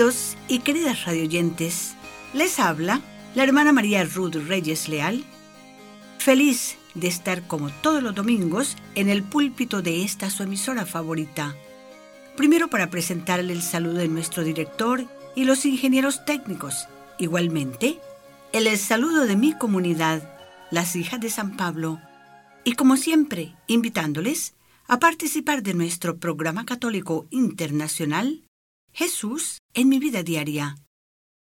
Queridos y queridas radioyentes, les habla la hermana María Ruth Reyes Leal, feliz de estar como todos los domingos en el púlpito de esta su emisora favorita. Primero para presentarle el saludo de nuestro director y los ingenieros técnicos. Igualmente, el saludo de mi comunidad, las hijas de San Pablo. Y como siempre, invitándoles a participar de nuestro programa católico internacional Jesús en mi vida diaria,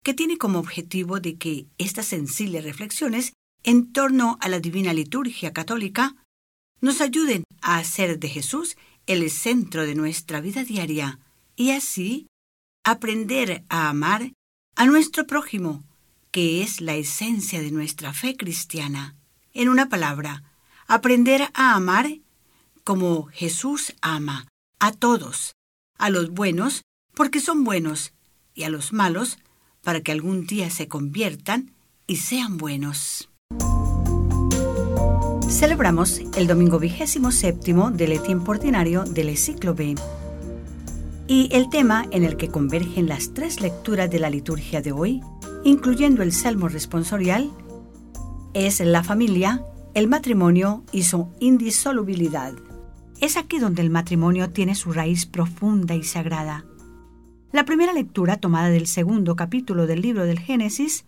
que tiene como objetivo de que estas sencillas reflexiones en torno a la divina liturgia católica nos ayuden a hacer de Jesús el centro de nuestra vida diaria y así aprender a amar a nuestro prójimo, que es la esencia de nuestra fe cristiana. En una palabra, aprender a amar como Jesús ama a todos, a los buenos porque son buenos, y a los malos, para que algún día se conviertan y sean buenos. Celebramos el domingo vigésimo séptimo del tiempo ordinario del ciclo B. Y el tema en el que convergen las tres lecturas de la liturgia de hoy, incluyendo el Salmo responsorial, es la familia, el matrimonio y su indisolubilidad. Es aquí donde el matrimonio tiene su raíz profunda y sagrada. La primera lectura, tomada del segundo capítulo del libro del Génesis,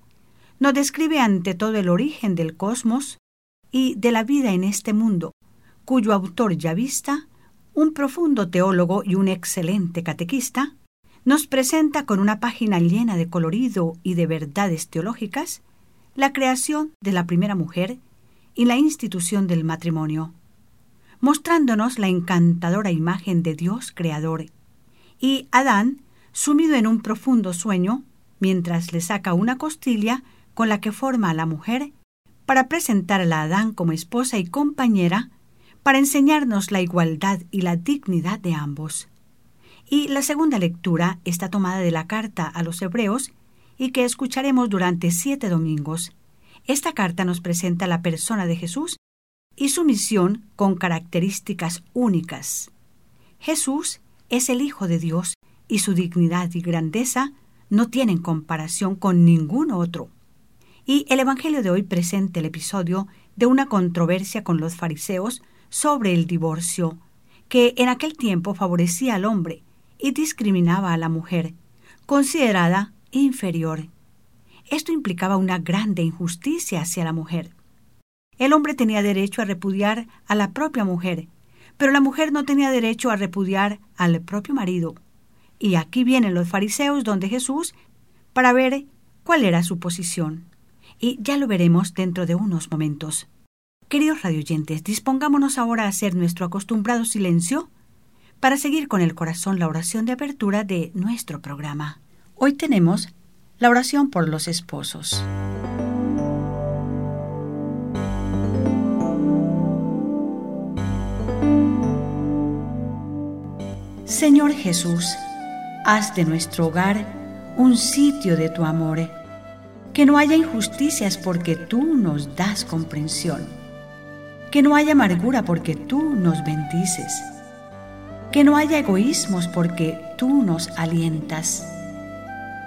nos describe ante todo el origen del cosmos y de la vida en este mundo, cuyo autor Yavista, un profundo teólogo y un excelente catequista, nos presenta con una página llena de colorido y de verdades teológicas la creación de la primera mujer y la institución del matrimonio, mostrándonos la encantadora imagen de Dios creador, y Adán sumido en un profundo sueño, mientras le saca una costilla con la que forma a la mujer, para presentar a Adán como esposa y compañera, para enseñarnos la igualdad y la dignidad de ambos. Y la segunda lectura está tomada de la carta a los hebreos y que escucharemos durante siete domingos. Esta carta nos presenta la persona de Jesús y su misión con características únicas. Jesús es el Hijo de Dios y su dignidad y grandeza no tienen comparación con ningún otro. Y el Evangelio de hoy presenta el episodio de una controversia con los fariseos sobre el divorcio, que en aquel tiempo favorecía al hombre y discriminaba a la mujer, considerada inferior. Esto implicaba una grande injusticia hacia la mujer. El hombre tenía derecho a repudiar a la propia mujer, pero la mujer no tenía derecho a repudiar al propio marido. Y aquí vienen los fariseos donde Jesús para ver cuál era su posición. Y ya lo veremos dentro de unos momentos. Queridos radioyentes, dispongámonos ahora a hacer nuestro acostumbrado silencio para seguir con el corazón la oración de apertura de nuestro programa. Hoy tenemos la oración por los esposos. Señor Jesús, Haz de nuestro hogar un sitio de tu amor. Que no haya injusticias porque tú nos das comprensión. Que no haya amargura porque tú nos bendices. Que no haya egoísmos porque tú nos alientas.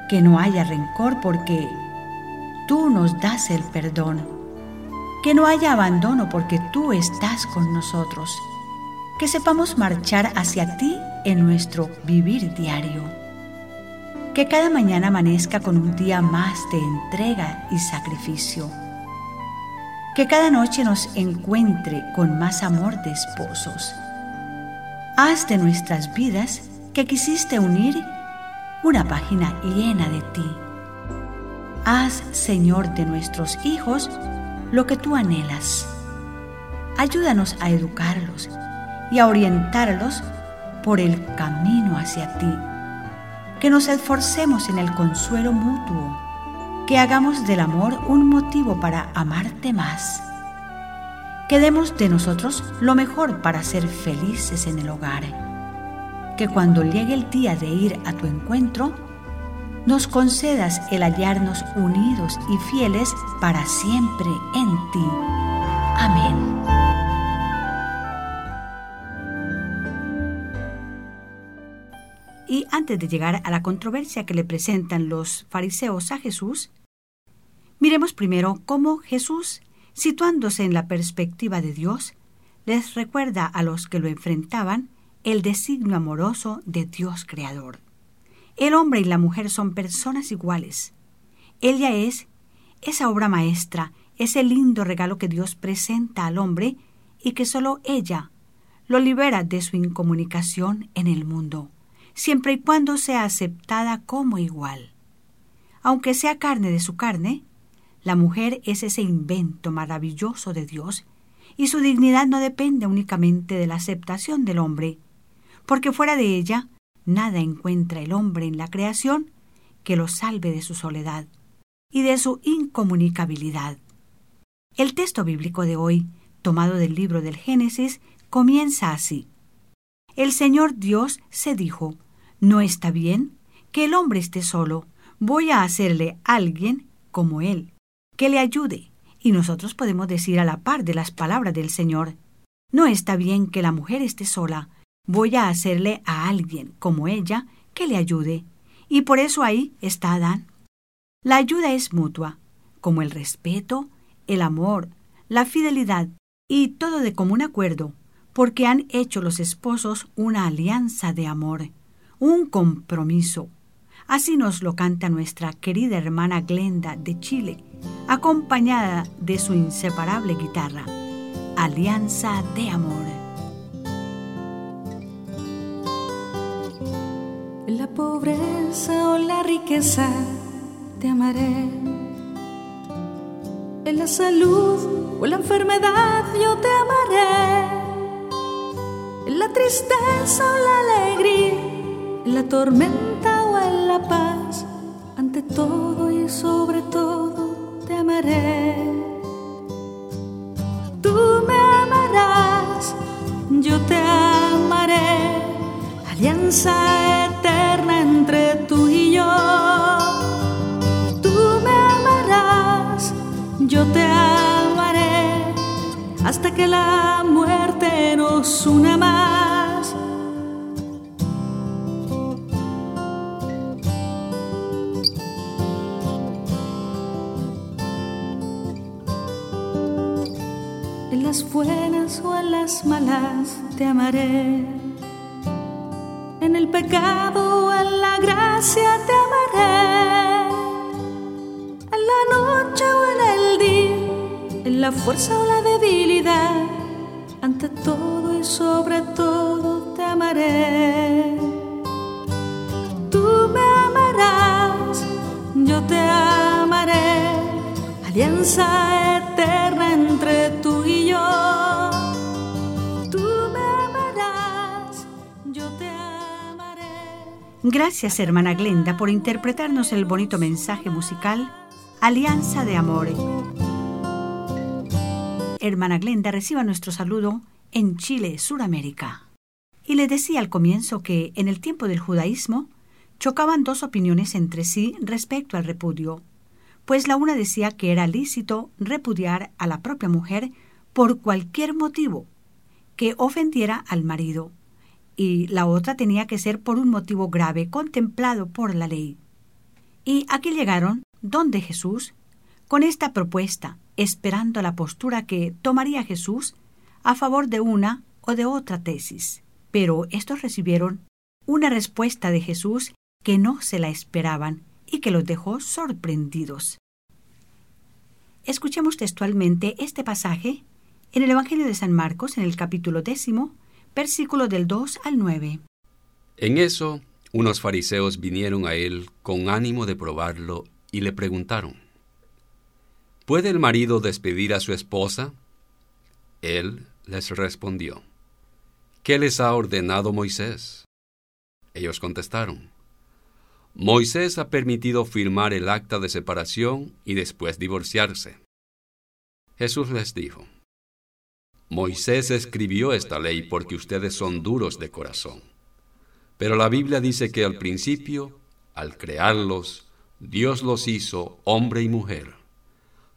Que no haya rencor porque tú nos das el perdón. Que no haya abandono porque tú estás con nosotros. Que sepamos marchar hacia ti en nuestro vivir diario. Que cada mañana amanezca con un día más de entrega y sacrificio. Que cada noche nos encuentre con más amor de esposos. Haz de nuestras vidas que quisiste unir una página llena de ti. Haz, Señor, de nuestros hijos lo que tú anhelas. Ayúdanos a educarlos y a orientarlos por el camino hacia ti. Que nos esforcemos en el consuelo mutuo, que hagamos del amor un motivo para amarte más. Que demos de nosotros lo mejor para ser felices en el hogar. Que cuando llegue el día de ir a tu encuentro, nos concedas el hallarnos unidos y fieles para siempre en ti. Amén. Antes de llegar a la controversia que le presentan los fariseos a Jesús, miremos primero cómo Jesús, situándose en la perspectiva de Dios, les recuerda a los que lo enfrentaban el designio amoroso de Dios Creador. El hombre y la mujer son personas iguales. Ella es esa obra maestra, ese lindo regalo que Dios presenta al hombre y que solo ella lo libera de su incomunicación en el mundo siempre y cuando sea aceptada como igual. Aunque sea carne de su carne, la mujer es ese invento maravilloso de Dios y su dignidad no depende únicamente de la aceptación del hombre, porque fuera de ella nada encuentra el hombre en la creación que lo salve de su soledad y de su incomunicabilidad. El texto bíblico de hoy, tomado del libro del Génesis, comienza así. El Señor Dios se dijo, no está bien que el hombre esté solo. Voy a hacerle alguien como él, que le ayude. Y nosotros podemos decir a la par de las palabras del Señor, no está bien que la mujer esté sola. Voy a hacerle a alguien como ella que le ayude. Y por eso ahí está Adán. La ayuda es mutua, como el respeto, el amor, la fidelidad y todo de común acuerdo, porque han hecho los esposos una alianza de amor un compromiso. Así nos lo canta nuestra querida hermana Glenda de Chile, acompañada de su inseparable guitarra, Alianza de Amor. La pobreza o la riqueza te amaré. En la salud o la enfermedad yo te amaré. En la tristeza o la alegría en la tormenta o en la paz, ante todo y sobre todo te amaré. Tú me amarás, yo te amaré, alianza eterna entre tú y yo. Tú me amarás, yo te amaré, hasta que la muerte nos una más. Buenas o en las malas te amaré. En el pecado o en la gracia te amaré. En la noche o en el día, en la fuerza o la debilidad, ante todo y sobre todo te amaré. Tú me amarás, yo te amaré. Alianza eterna Gracias, hermana Glenda, por interpretarnos el bonito mensaje musical Alianza de Amor. Hermana Glenda, reciba nuestro saludo en Chile, Suramérica. Y le decía al comienzo que en el tiempo del judaísmo chocaban dos opiniones entre sí respecto al repudio, pues la una decía que era lícito repudiar a la propia mujer por cualquier motivo que ofendiera al marido y la otra tenía que ser por un motivo grave contemplado por la ley. Y aquí llegaron donde Jesús con esta propuesta, esperando la postura que tomaría Jesús a favor de una o de otra tesis. Pero estos recibieron una respuesta de Jesús que no se la esperaban y que los dejó sorprendidos. Escuchemos textualmente este pasaje en el Evangelio de San Marcos, en el capítulo décimo, versículo del 2 al 9. En eso, unos fariseos vinieron a él con ánimo de probarlo y le preguntaron, ¿Puede el marido despedir a su esposa? Él les respondió, ¿qué les ha ordenado Moisés? Ellos contestaron, Moisés ha permitido firmar el acta de separación y después divorciarse. Jesús les dijo, Moisés escribió esta ley porque ustedes son duros de corazón. Pero la Biblia dice que al principio, al crearlos, Dios los hizo hombre y mujer.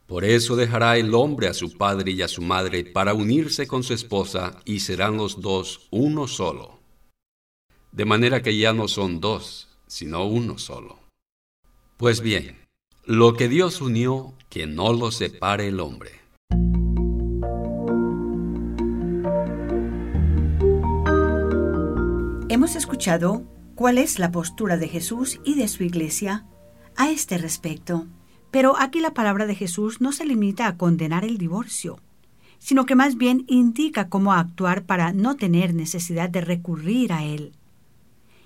Por eso dejará el hombre a su padre y a su madre para unirse con su esposa y serán los dos uno solo. de manera que ya no son dos, sino uno solo. Pues bien, lo que Dios unió, que no lo separe el hombre. Hemos escuchado cuál es la postura de Jesús y de su iglesia a este respecto. Pero aquí la palabra de Jesús no se limita a condenar el divorcio, sino que más bien indica cómo actuar para no tener necesidad de recurrir a él.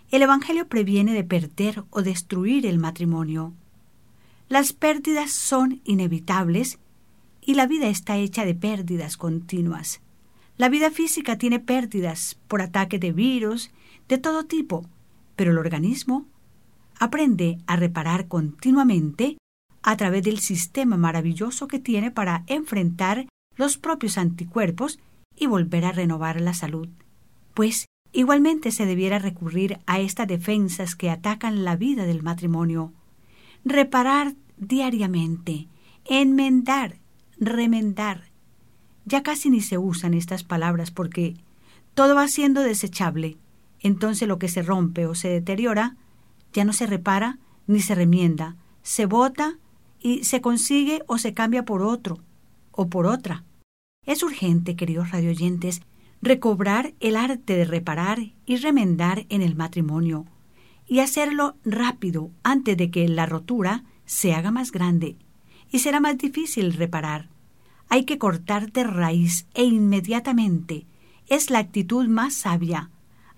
El Evangelio previene de perder o destruir el matrimonio. Las pérdidas son inevitables y la vida está hecha de pérdidas continuas. La vida física tiene pérdidas por ataque de virus de todo tipo, pero el organismo aprende a reparar continuamente a través del sistema maravilloso que tiene para enfrentar los propios anticuerpos y volver a renovar la salud. Pues Igualmente se debiera recurrir a estas defensas que atacan la vida del matrimonio. Reparar diariamente, enmendar, remendar. Ya casi ni se usan estas palabras porque todo va siendo desechable. Entonces lo que se rompe o se deteriora ya no se repara ni se remienda, se bota y se consigue o se cambia por otro o por otra. Es urgente, queridos radioyentes, recobrar el arte de reparar y remendar en el matrimonio, y hacerlo rápido antes de que la rotura se haga más grande, y será más difícil reparar. Hay que cortar de raíz e inmediatamente. Es la actitud más sabia,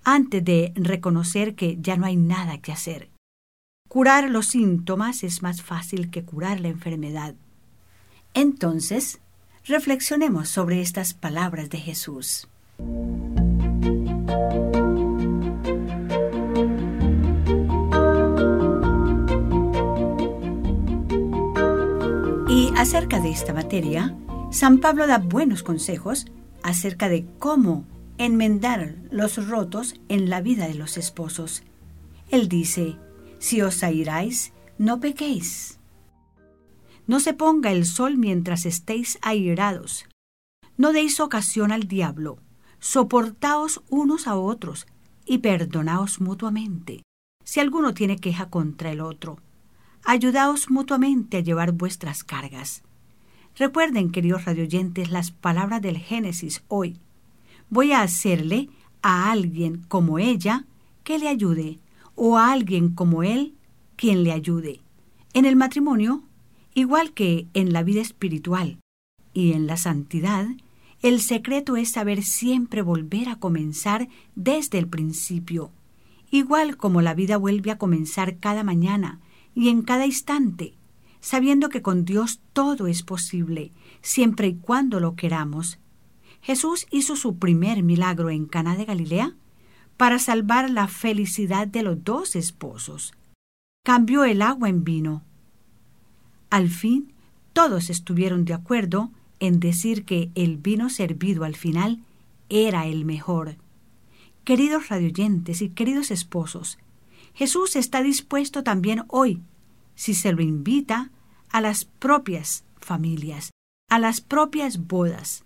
antes de reconocer que ya no hay nada que hacer. Curar los síntomas es más fácil que curar la enfermedad. Entonces, reflexionemos sobre estas palabras de Jesús. Y acerca de esta materia, San Pablo da buenos consejos acerca de cómo enmendar los rotos en la vida de los esposos. Él dice, si os airáis, no pequéis. No se ponga el sol mientras estéis airados. No deis ocasión al diablo soportaos unos a otros y perdonaos mutuamente. Si alguno tiene queja contra el otro, ayudaos mutuamente a llevar vuestras cargas. Recuerden, queridos radioyentes, las palabras del Génesis hoy. Voy a hacerle a alguien como ella que le ayude, o a alguien como él quien le ayude. En el matrimonio, igual que en la vida espiritual y en la santidad, el secreto es saber siempre volver a comenzar desde el principio, igual como la vida vuelve a comenzar cada mañana y en cada instante, sabiendo que con Dios todo es posible, siempre y cuando lo queramos. Jesús hizo su primer milagro en Cana de Galilea para salvar la felicidad de los dos esposos. Cambió el agua en vino. Al fin, todos estuvieron de acuerdo en decir que el vino servido al final era el mejor. Queridos radioyentes y queridos esposos, Jesús está dispuesto también hoy, si se lo invita, a las propias familias, a las propias bodas,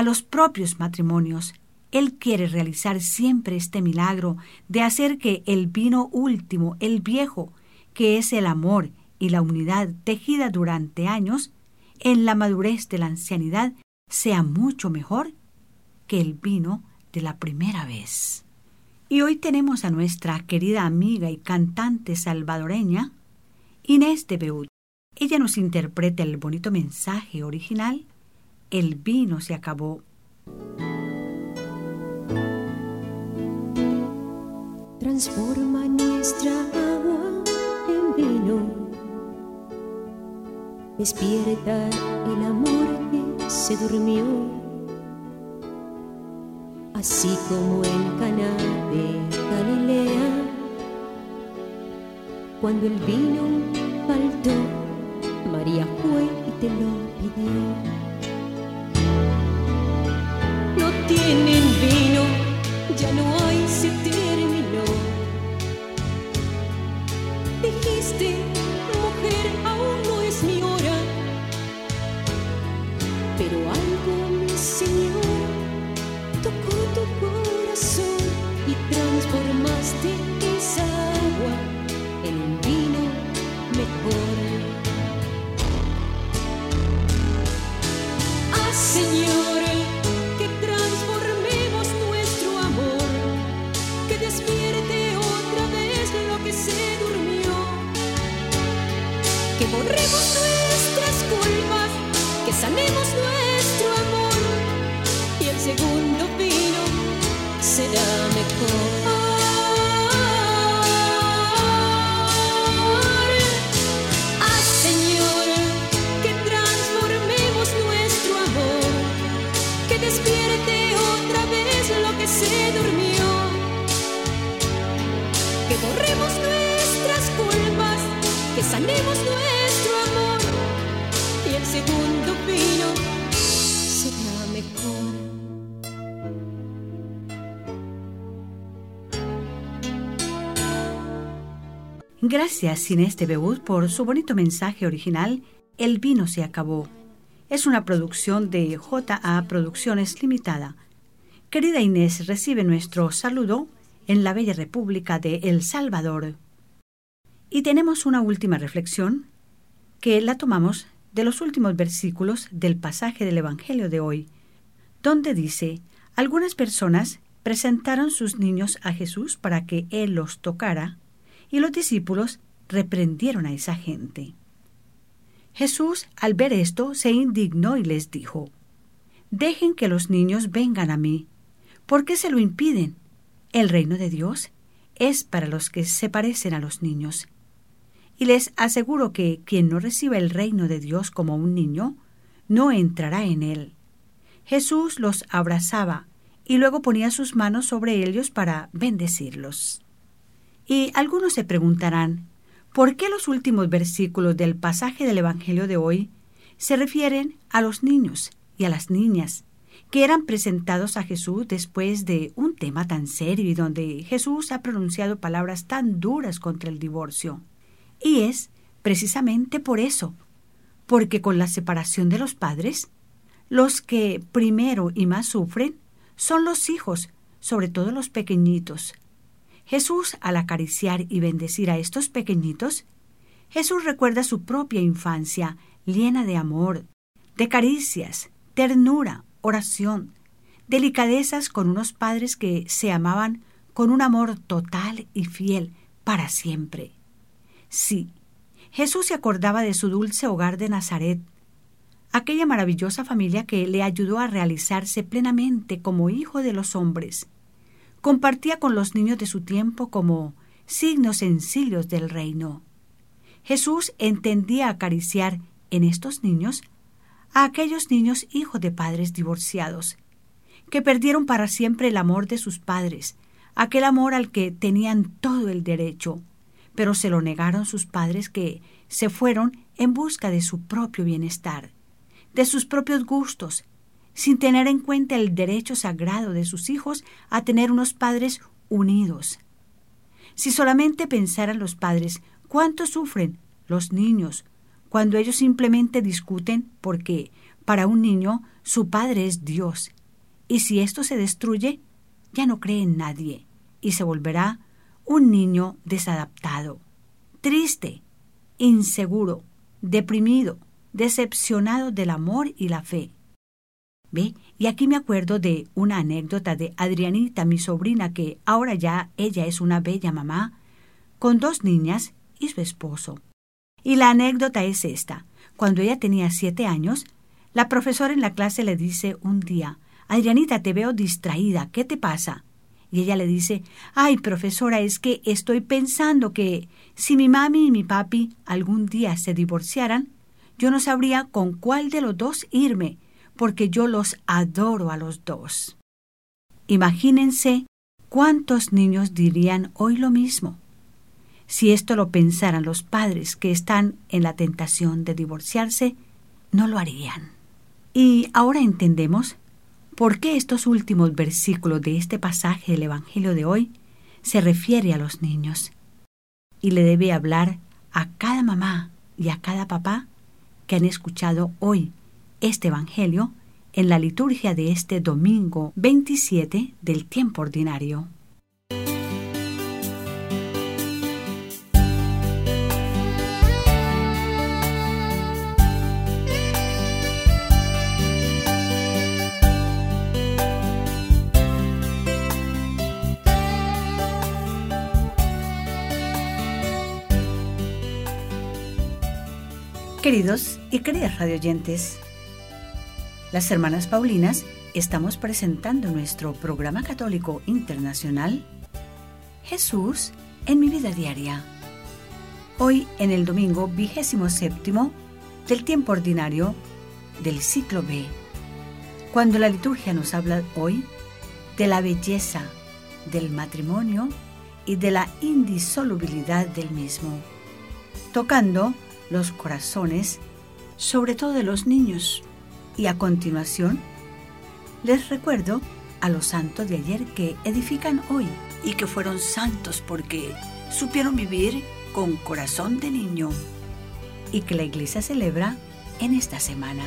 a los propios matrimonios. Él quiere realizar siempre este milagro de hacer que el vino último, el viejo, que es el amor y la unidad tejida durante años, en la madurez de la ancianidad sea mucho mejor que el vino de la primera vez. Y hoy tenemos a nuestra querida amiga y cantante salvadoreña, Inés de Beut. Ella nos interpreta el bonito mensaje original, El vino se acabó. Transforma nuestra agua en vino despierta el amor que se durmió, así como en Cana de Galilea, cuando el vino faltó, María fue y te lo pidió. No tienen vino, Gracias Inés de Beut por su bonito mensaje original El vino se acabó. Es una producción de JA Producciones Limitada. Querida Inés, recibe nuestro saludo en la bella República de El Salvador. Y tenemos una última reflexión que la tomamos de los últimos versículos del pasaje del Evangelio de hoy, donde dice, algunas personas presentaron sus niños a Jesús para que Él los tocara, y los discípulos reprendieron a esa gente. Jesús, al ver esto, se indignó y les dijo, Dejen que los niños vengan a mí. ¿Por qué se lo impiden? El reino de Dios es para los que se parecen a los niños. Y les aseguro que quien no reciba el reino de Dios como un niño, no entrará en él. Jesús los abrazaba y luego ponía sus manos sobre ellos para bendecirlos. Y algunos se preguntarán, ¿por qué los últimos versículos del pasaje del Evangelio de hoy se refieren a los niños y a las niñas que eran presentados a Jesús después de un tema tan serio y donde Jesús ha pronunciado palabras tan duras contra el divorcio? Y es precisamente por eso, porque con la separación de los padres, los que primero y más sufren son los hijos, sobre todo los pequeñitos, Jesús, al acariciar y bendecir a estos pequeñitos, Jesús recuerda su propia infancia llena de amor, de caricias, ternura, oración, delicadezas con unos padres que se amaban con un amor total y fiel para siempre. Sí, Jesús se acordaba de su dulce hogar de Nazaret, aquella maravillosa familia que le ayudó a realizarse plenamente como hijo de los hombres compartía con los niños de su tiempo como signos sencillos del reino. Jesús entendía acariciar en estos niños a aquellos niños hijos de padres divorciados, que perdieron para siempre el amor de sus padres, aquel amor al que tenían todo el derecho, pero se lo negaron sus padres que se fueron en busca de su propio bienestar, de sus propios gustos, sin tener en cuenta el derecho sagrado de sus hijos a tener unos padres unidos. Si solamente pensaran los padres cuánto sufren los niños cuando ellos simplemente discuten porque para un niño su padre es Dios, y si esto se destruye, ya no cree en nadie y se volverá un niño desadaptado, triste, inseguro, deprimido, decepcionado del amor y la fe. ¿Ve? Y aquí me acuerdo de una anécdota de Adrianita, mi sobrina, que ahora ya ella es una bella mamá, con dos niñas y su esposo. Y la anécdota es esta. Cuando ella tenía siete años, la profesora en la clase le dice un día, Adrianita, te veo distraída, ¿qué te pasa? Y ella le dice, ay, profesora, es que estoy pensando que si mi mami y mi papi algún día se divorciaran, yo no sabría con cuál de los dos irme, porque yo los adoro a los dos. Imagínense cuántos niños dirían hoy lo mismo. Si esto lo pensaran los padres que están en la tentación de divorciarse, no lo harían. Y ahora entendemos por qué estos últimos versículos de este pasaje del Evangelio de hoy se refiere a los niños y le debe hablar a cada mamá y a cada papá que han escuchado hoy este Evangelio en la liturgia de este domingo 27 del tiempo ordinario. Queridos y queridas radioyentes, las hermanas Paulinas estamos presentando nuestro programa católico internacional Jesús en mi vida diaria. Hoy en el domingo vigésimo séptimo del tiempo ordinario del ciclo B, cuando la liturgia nos habla hoy de la belleza del matrimonio y de la indisolubilidad del mismo, tocando los corazones, sobre todo de los niños. Y a continuación, les recuerdo a los santos de ayer que edifican hoy y que fueron santos porque supieron vivir con corazón de niño y que la iglesia celebra en esta semana.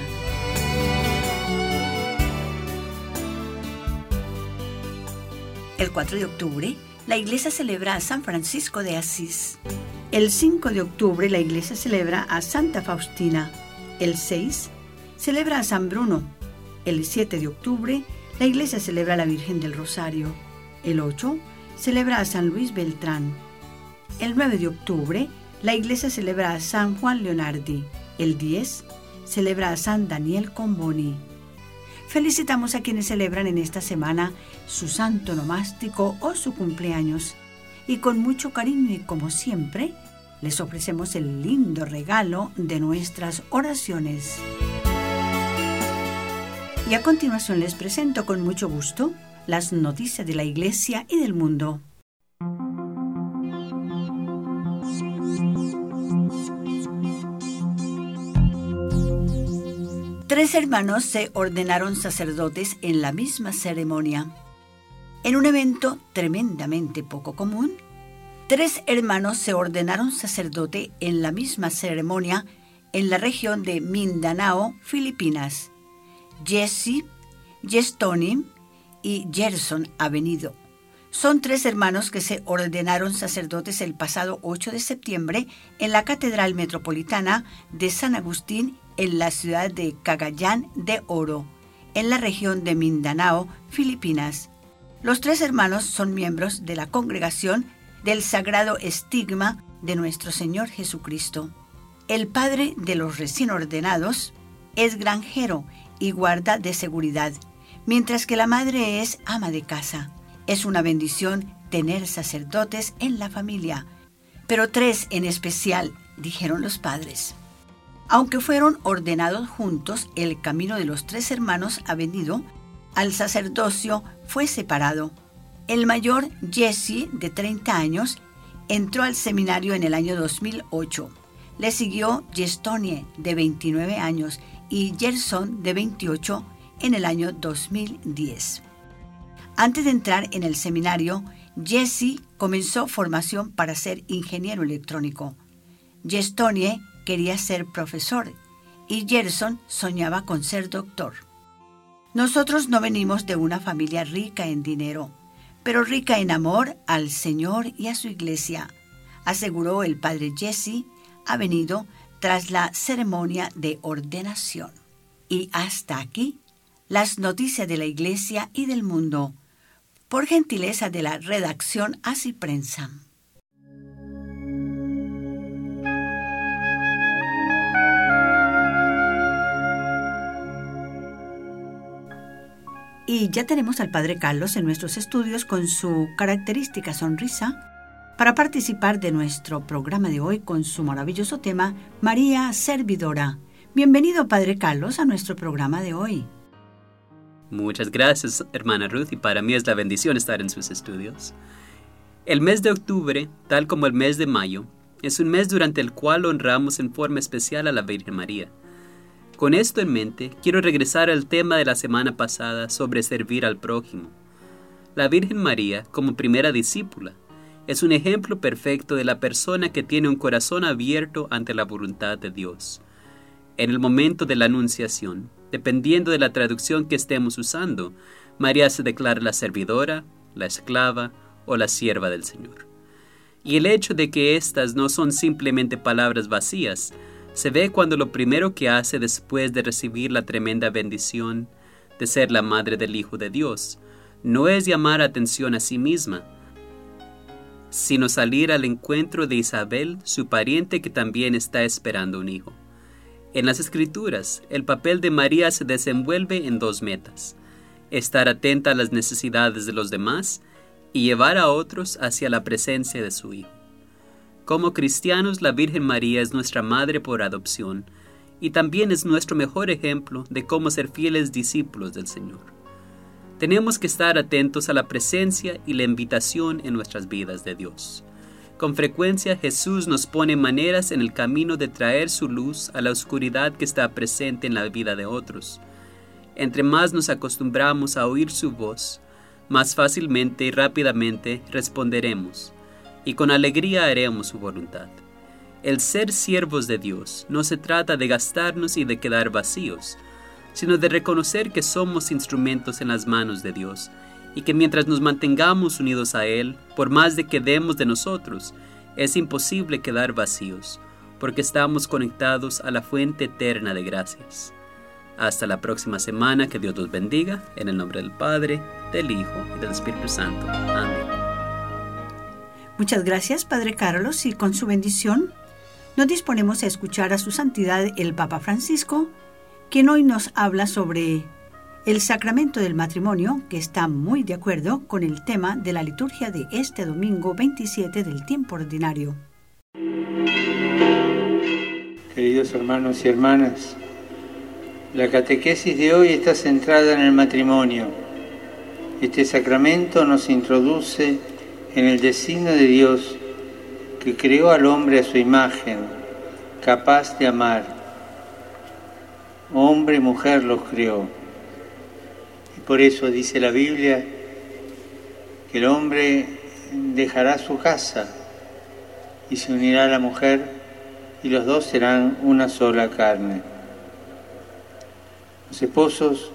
El 4 de octubre, la iglesia celebra a San Francisco de Asís. El 5 de octubre la iglesia celebra a Santa Faustina. El 6 celebra a San Bruno. El 7 de octubre la iglesia celebra a la Virgen del Rosario. El 8 celebra a San Luis Beltrán. El 9 de octubre la iglesia celebra a San Juan Leonardi. El 10 celebra a San Daniel Comboni. Felicitamos a quienes celebran en esta semana su santo nomástico o su cumpleaños y con mucho cariño y como siempre, les ofrecemos el lindo regalo de nuestras oraciones. Y a continuación les presento con mucho gusto las noticias de la Iglesia y del mundo. Tres hermanos se ordenaron sacerdotes en la misma ceremonia. En un evento tremendamente poco común, tres hermanos se ordenaron sacerdote en la misma ceremonia en la región de Mindanao, Filipinas. Jesse, Jestoni y Gerson Avenido. Son tres hermanos que se ordenaron sacerdotes el pasado 8 de septiembre en la Catedral Metropolitana de San Agustín en la ciudad de Cagayán de Oro, en la región de Mindanao, Filipinas. Los tres hermanos son miembros de la congregación del Sagrado Estigma de nuestro Señor Jesucristo. El padre de los recién ordenados es granjero y guarda de seguridad, mientras que la madre es ama de casa. Es una bendición tener sacerdotes en la familia, pero tres en especial, dijeron los padres. Aunque fueron ordenados juntos, el camino de los tres hermanos ha venido al sacerdocio fue separado. El mayor Jesse, de 30 años, entró al seminario en el año 2008. Le siguió Gestonie, de 29 años, y Gerson, de 28, en el año 2010. Antes de entrar en el seminario, Jesse comenzó formación para ser ingeniero electrónico. Gestonie quería ser profesor y Gerson soñaba con ser doctor. Nosotros no venimos de una familia rica en dinero, pero rica en amor al Señor y a su iglesia, aseguró el padre Jesse, ha venido tras la ceremonia de ordenación. Y hasta aquí las noticias de la iglesia y del mundo, por gentileza de la redacción Así Prensa. Y ya tenemos al Padre Carlos en nuestros estudios con su característica sonrisa para participar de nuestro programa de hoy con su maravilloso tema María Servidora. Bienvenido, Padre Carlos, a nuestro programa de hoy. Muchas gracias, hermana Ruth, y para mí es la bendición estar en sus estudios. El mes de octubre, tal como el mes de mayo, es un mes durante el cual honramos en forma especial a la Virgen María. Con esto en mente, quiero regresar al tema de la semana pasada sobre servir al prójimo. La Virgen María, como primera discípula, es un ejemplo perfecto de la persona que tiene un corazón abierto ante la voluntad de Dios. En el momento de la anunciación, dependiendo de la traducción que estemos usando, María se declara la servidora, la esclava o la sierva del Señor. Y el hecho de que estas no son simplemente palabras vacías, se ve cuando lo primero que hace después de recibir la tremenda bendición de ser la madre del Hijo de Dios no es llamar atención a sí misma, sino salir al encuentro de Isabel, su pariente que también está esperando un hijo. En las escrituras, el papel de María se desenvuelve en dos metas. Estar atenta a las necesidades de los demás y llevar a otros hacia la presencia de su Hijo. Como cristianos, la Virgen María es nuestra madre por adopción y también es nuestro mejor ejemplo de cómo ser fieles discípulos del Señor. Tenemos que estar atentos a la presencia y la invitación en nuestras vidas de Dios. Con frecuencia Jesús nos pone maneras en el camino de traer su luz a la oscuridad que está presente en la vida de otros. Entre más nos acostumbramos a oír su voz, más fácilmente y rápidamente responderemos y con alegría haremos su voluntad. El ser siervos de Dios no se trata de gastarnos y de quedar vacíos, sino de reconocer que somos instrumentos en las manos de Dios y que mientras nos mantengamos unidos a Él, por más de que demos de nosotros, es imposible quedar vacíos, porque estamos conectados a la fuente eterna de gracias. Hasta la próxima semana, que Dios los bendiga, en el nombre del Padre, del Hijo y del Espíritu Santo. Amén. Muchas gracias, Padre Carlos, y con su bendición nos disponemos a escuchar a su santidad el Papa Francisco, quien hoy nos habla sobre el sacramento del matrimonio, que está muy de acuerdo con el tema de la liturgia de este domingo 27 del tiempo ordinario. Queridos hermanos y hermanas, la catequesis de hoy está centrada en el matrimonio. Este sacramento nos introduce en el designio de Dios que creó al hombre a su imagen, capaz de amar. Hombre y mujer los creó. Y por eso dice la Biblia que el hombre dejará su casa y se unirá a la mujer y los dos serán una sola carne. Los esposos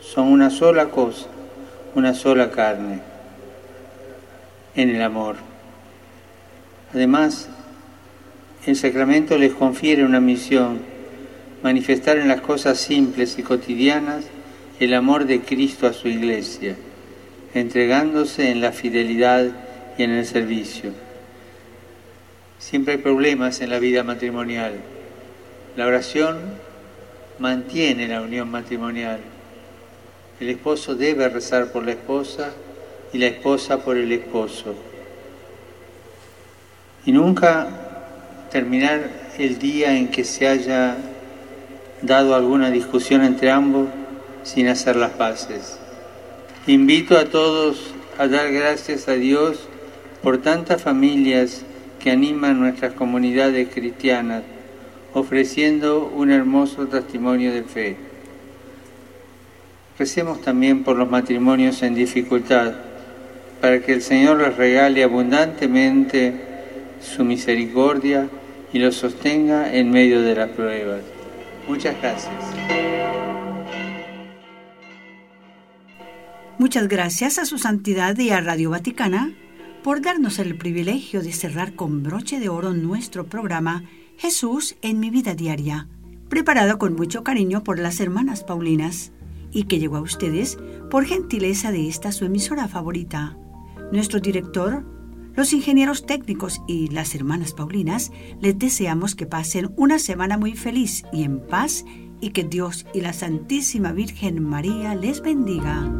son una sola cosa, una sola carne en el amor. Además, el sacramento les confiere una misión, manifestar en las cosas simples y cotidianas el amor de Cristo a su iglesia, entregándose en la fidelidad y en el servicio. Siempre hay problemas en la vida matrimonial. La oración mantiene la unión matrimonial. El esposo debe rezar por la esposa y la esposa por el esposo. Y nunca terminar el día en que se haya dado alguna discusión entre ambos sin hacer las paces. Invito a todos a dar gracias a Dios por tantas familias que animan nuestras comunidades cristianas, ofreciendo un hermoso testimonio de fe. Recemos también por los matrimonios en dificultad para que el Señor les regale abundantemente su misericordia y los sostenga en medio de las pruebas. Muchas gracias. Muchas gracias a su santidad y a Radio Vaticana por darnos el privilegio de cerrar con broche de oro nuestro programa Jesús en mi vida diaria, preparado con mucho cariño por las hermanas Paulinas y que llegó a ustedes por gentileza de esta su emisora favorita nuestro director, los ingenieros técnicos y las hermanas Paulinas les deseamos que pasen una semana muy feliz y en paz y que Dios y la Santísima Virgen María les bendiga.